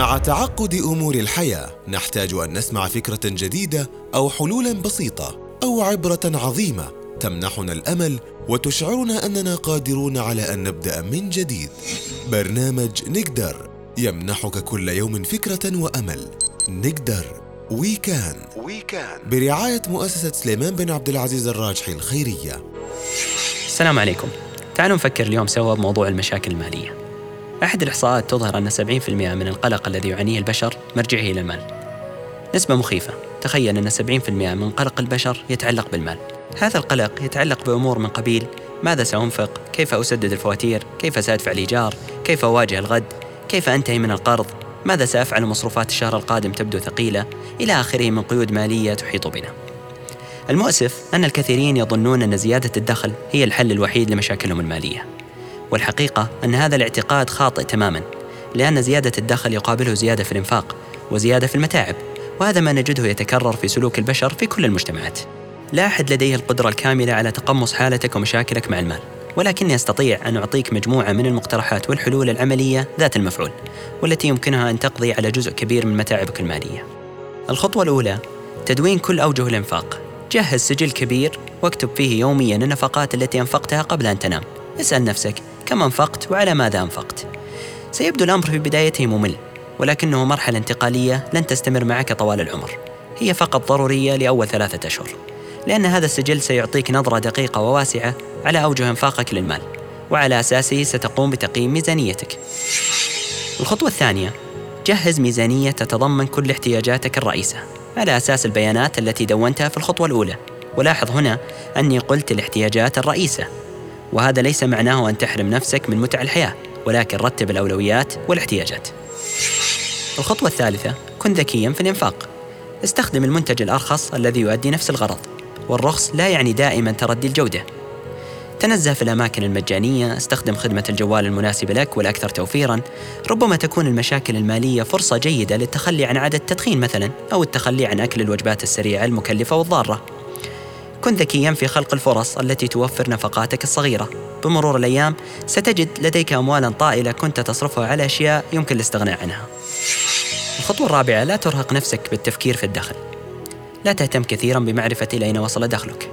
مع تعقد أمور الحياة نحتاج أن نسمع فكرة جديدة أو حلولا بسيطة أو عبرة عظيمة تمنحنا الأمل وتشعرنا أننا قادرون على أن نبدأ من جديد. برنامج نقدر يمنحك كل يوم فكرة وأمل. نقدر وي كان وي كان برعاية مؤسسة سليمان بن عبد العزيز الراجحي الخيرية. السلام عليكم. تعالوا نفكر اليوم سوا بموضوع المشاكل المالية. أحد الإحصاءات تظهر أن 70% من القلق الذي يعانيه البشر مرجعه إلى المال. نسبة مخيفة، تخيل أن 70% من قلق البشر يتعلق بالمال. هذا القلق يتعلق بأمور من قبيل ماذا سأنفق؟ كيف أسدد الفواتير؟ كيف سأدفع الإيجار؟ كيف أواجه الغد؟ كيف أنتهي من القرض؟ ماذا سأفعل مصروفات الشهر القادم تبدو ثقيلة؟ إلى آخره من قيود مالية تحيط بنا. المؤسف أن الكثيرين يظنون أن زيادة الدخل هي الحل الوحيد لمشاكلهم المالية. والحقيقة أن هذا الاعتقاد خاطئ تماما لأن زيادة الدخل يقابله زيادة في الإنفاق وزيادة في المتاعب وهذا ما نجده يتكرر في سلوك البشر في كل المجتمعات. لا أحد لديه القدرة الكاملة على تقمص حالتك ومشاكلك مع المال ولكني أستطيع أن أعطيك مجموعة من المقترحات والحلول العملية ذات المفعول والتي يمكنها أن تقضي على جزء كبير من متاعبك المالية. الخطوة الأولى تدوين كل أوجه الإنفاق. جهز سجل كبير واكتب فيه يوميا النفقات التي أنفقتها قبل أن تنام. اسأل نفسك كم أنفقت وعلى ماذا أنفقت. سيبدو الأمر في بدايته ممل ولكنه مرحلة انتقالية لن تستمر معك طوال العمر. هي فقط ضرورية لأول ثلاثة أشهر لأن هذا السجل سيعطيك نظرة دقيقة وواسعة على أوجه إنفاقك للمال وعلى أساسه ستقوم بتقييم ميزانيتك. الخطوة الثانية جهز ميزانية تتضمن كل احتياجاتك الرئيسة على أساس البيانات التي دونتها في الخطوة الأولى. ولاحظ هنا أني قلت الاحتياجات الرئيسة. وهذا ليس معناه أن تحرم نفسك من متع الحياة ولكن رتب الأولويات والاحتياجات. الخطوة الثالثة كن ذكيا في الإنفاق. استخدم المنتج الأرخص الذي يؤدي نفس الغرض والرخص لا يعني دائما تردي الجودة. تنزه في الأماكن المجانية استخدم خدمة الجوال المناسبة لك والأكثر توفيرا. ربما تكون المشاكل المالية فرصة جيدة للتخلي عن عادة التدخين مثلا أو التخلي عن أكل الوجبات السريعة المكلفة والضارة. كن ذكيا في خلق الفرص التي توفر نفقاتك الصغيرة. بمرور الأيام ستجد لديك أموالا طائلة كنت تصرفها على أشياء يمكن الاستغناء عنها. الخطوة الرابعة لا ترهق نفسك بالتفكير في الدخل. لا تهتم كثيرا بمعرفة إلى أين وصل دخلك.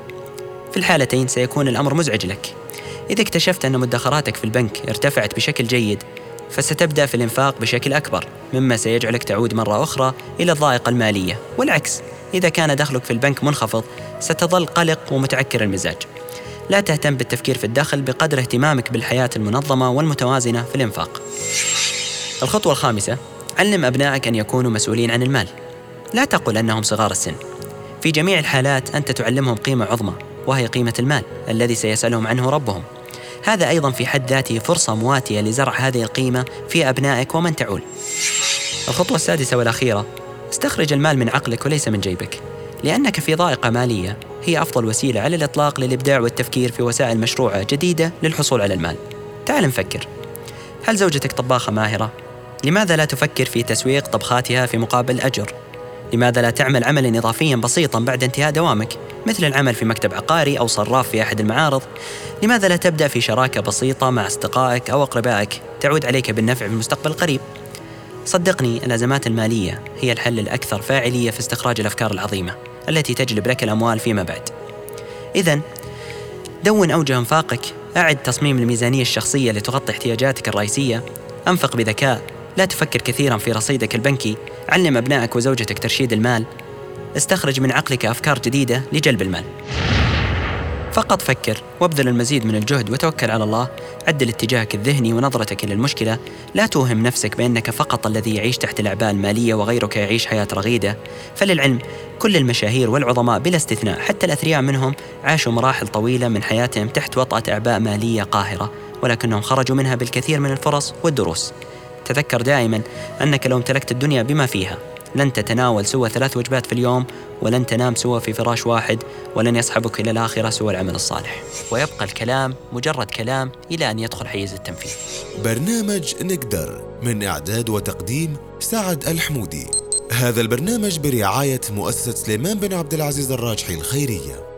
في الحالتين سيكون الأمر مزعج لك. إذا اكتشفت أن مدخراتك في البنك ارتفعت بشكل جيد فستبدأ في الإنفاق بشكل أكبر مما سيجعلك تعود مرة أخرى إلى الضائقة المالية. والعكس إذا كان دخلك في البنك منخفض ستظل قلق ومتعكر المزاج. لا تهتم بالتفكير في الدخل بقدر اهتمامك بالحياة المنظمة والمتوازنة في الإنفاق. الخطوة الخامسة علم أبنائك أن يكونوا مسؤولين عن المال. لا تقل أنهم صغار السن. في جميع الحالات أنت تعلمهم قيمة عظمى وهي قيمة المال الذي سيسألهم عنه ربهم. هذا أيضا في حد ذاته فرصة مواتية لزرع هذه القيمة في أبنائك ومن تعول. الخطوة السادسة والأخيرة استخرج المال من عقلك وليس من جيبك لأنك في ضائقة مالية هي أفضل وسيلة على الإطلاق للإبداع والتفكير في وسائل مشروعة جديدة للحصول على المال تعال نفكر هل زوجتك طباخة ماهرة؟ لماذا لا تفكر في تسويق طبخاتها في مقابل أجر؟ لماذا لا تعمل عملا إضافيا بسيطا بعد انتهاء دوامك مثل العمل في مكتب عقاري أو صراف في أحد المعارض؟ لماذا لا تبدأ في شراكة بسيطة مع أصدقائك أو أقربائك تعود عليك بالنفع في المستقبل القريب؟ صدقني الأزمات المالية هي الحل الأكثر فاعلية في استخراج الأفكار العظيمة التي تجلب لك الأموال فيما بعد. إذا دون أوجه إنفاقك، أعد تصميم الميزانية الشخصية لتغطي احتياجاتك الرئيسية، أنفق بذكاء، لا تفكر كثيرا في رصيدك البنكي، علم أبنائك وزوجتك ترشيد المال، استخرج من عقلك أفكار جديدة لجلب المال. فقط فكر وابذل المزيد من الجهد وتوكل على الله. عدل اتجاهك الذهني ونظرتك للمشكلة لا توهم نفسك بأنك فقط الذي يعيش تحت الأعباء المالية وغيرك يعيش حياة رغيدة. فللعلم كل المشاهير والعظماء بلا استثناء حتى الأثرياء منهم عاشوا مراحل طويلة من حياتهم تحت وطأة أعباء مالية قاهرة ولكنهم خرجوا منها بالكثير من الفرص والدروس. تذكر دائما أنك لو امتلكت الدنيا بما فيها. لن تتناول سوى ثلاث وجبات في اليوم ولن تنام سوى في فراش واحد ولن يصحبك إلى الآخرة سوى العمل الصالح. ويبقى الكلام مجرد كلام إلى أن يدخل حيز التنفيذ. برنامج نقدر من إعداد وتقديم سعد الحمودي. هذا البرنامج برعاية مؤسسة سليمان بن عبد العزيز الراجحي الخيرية.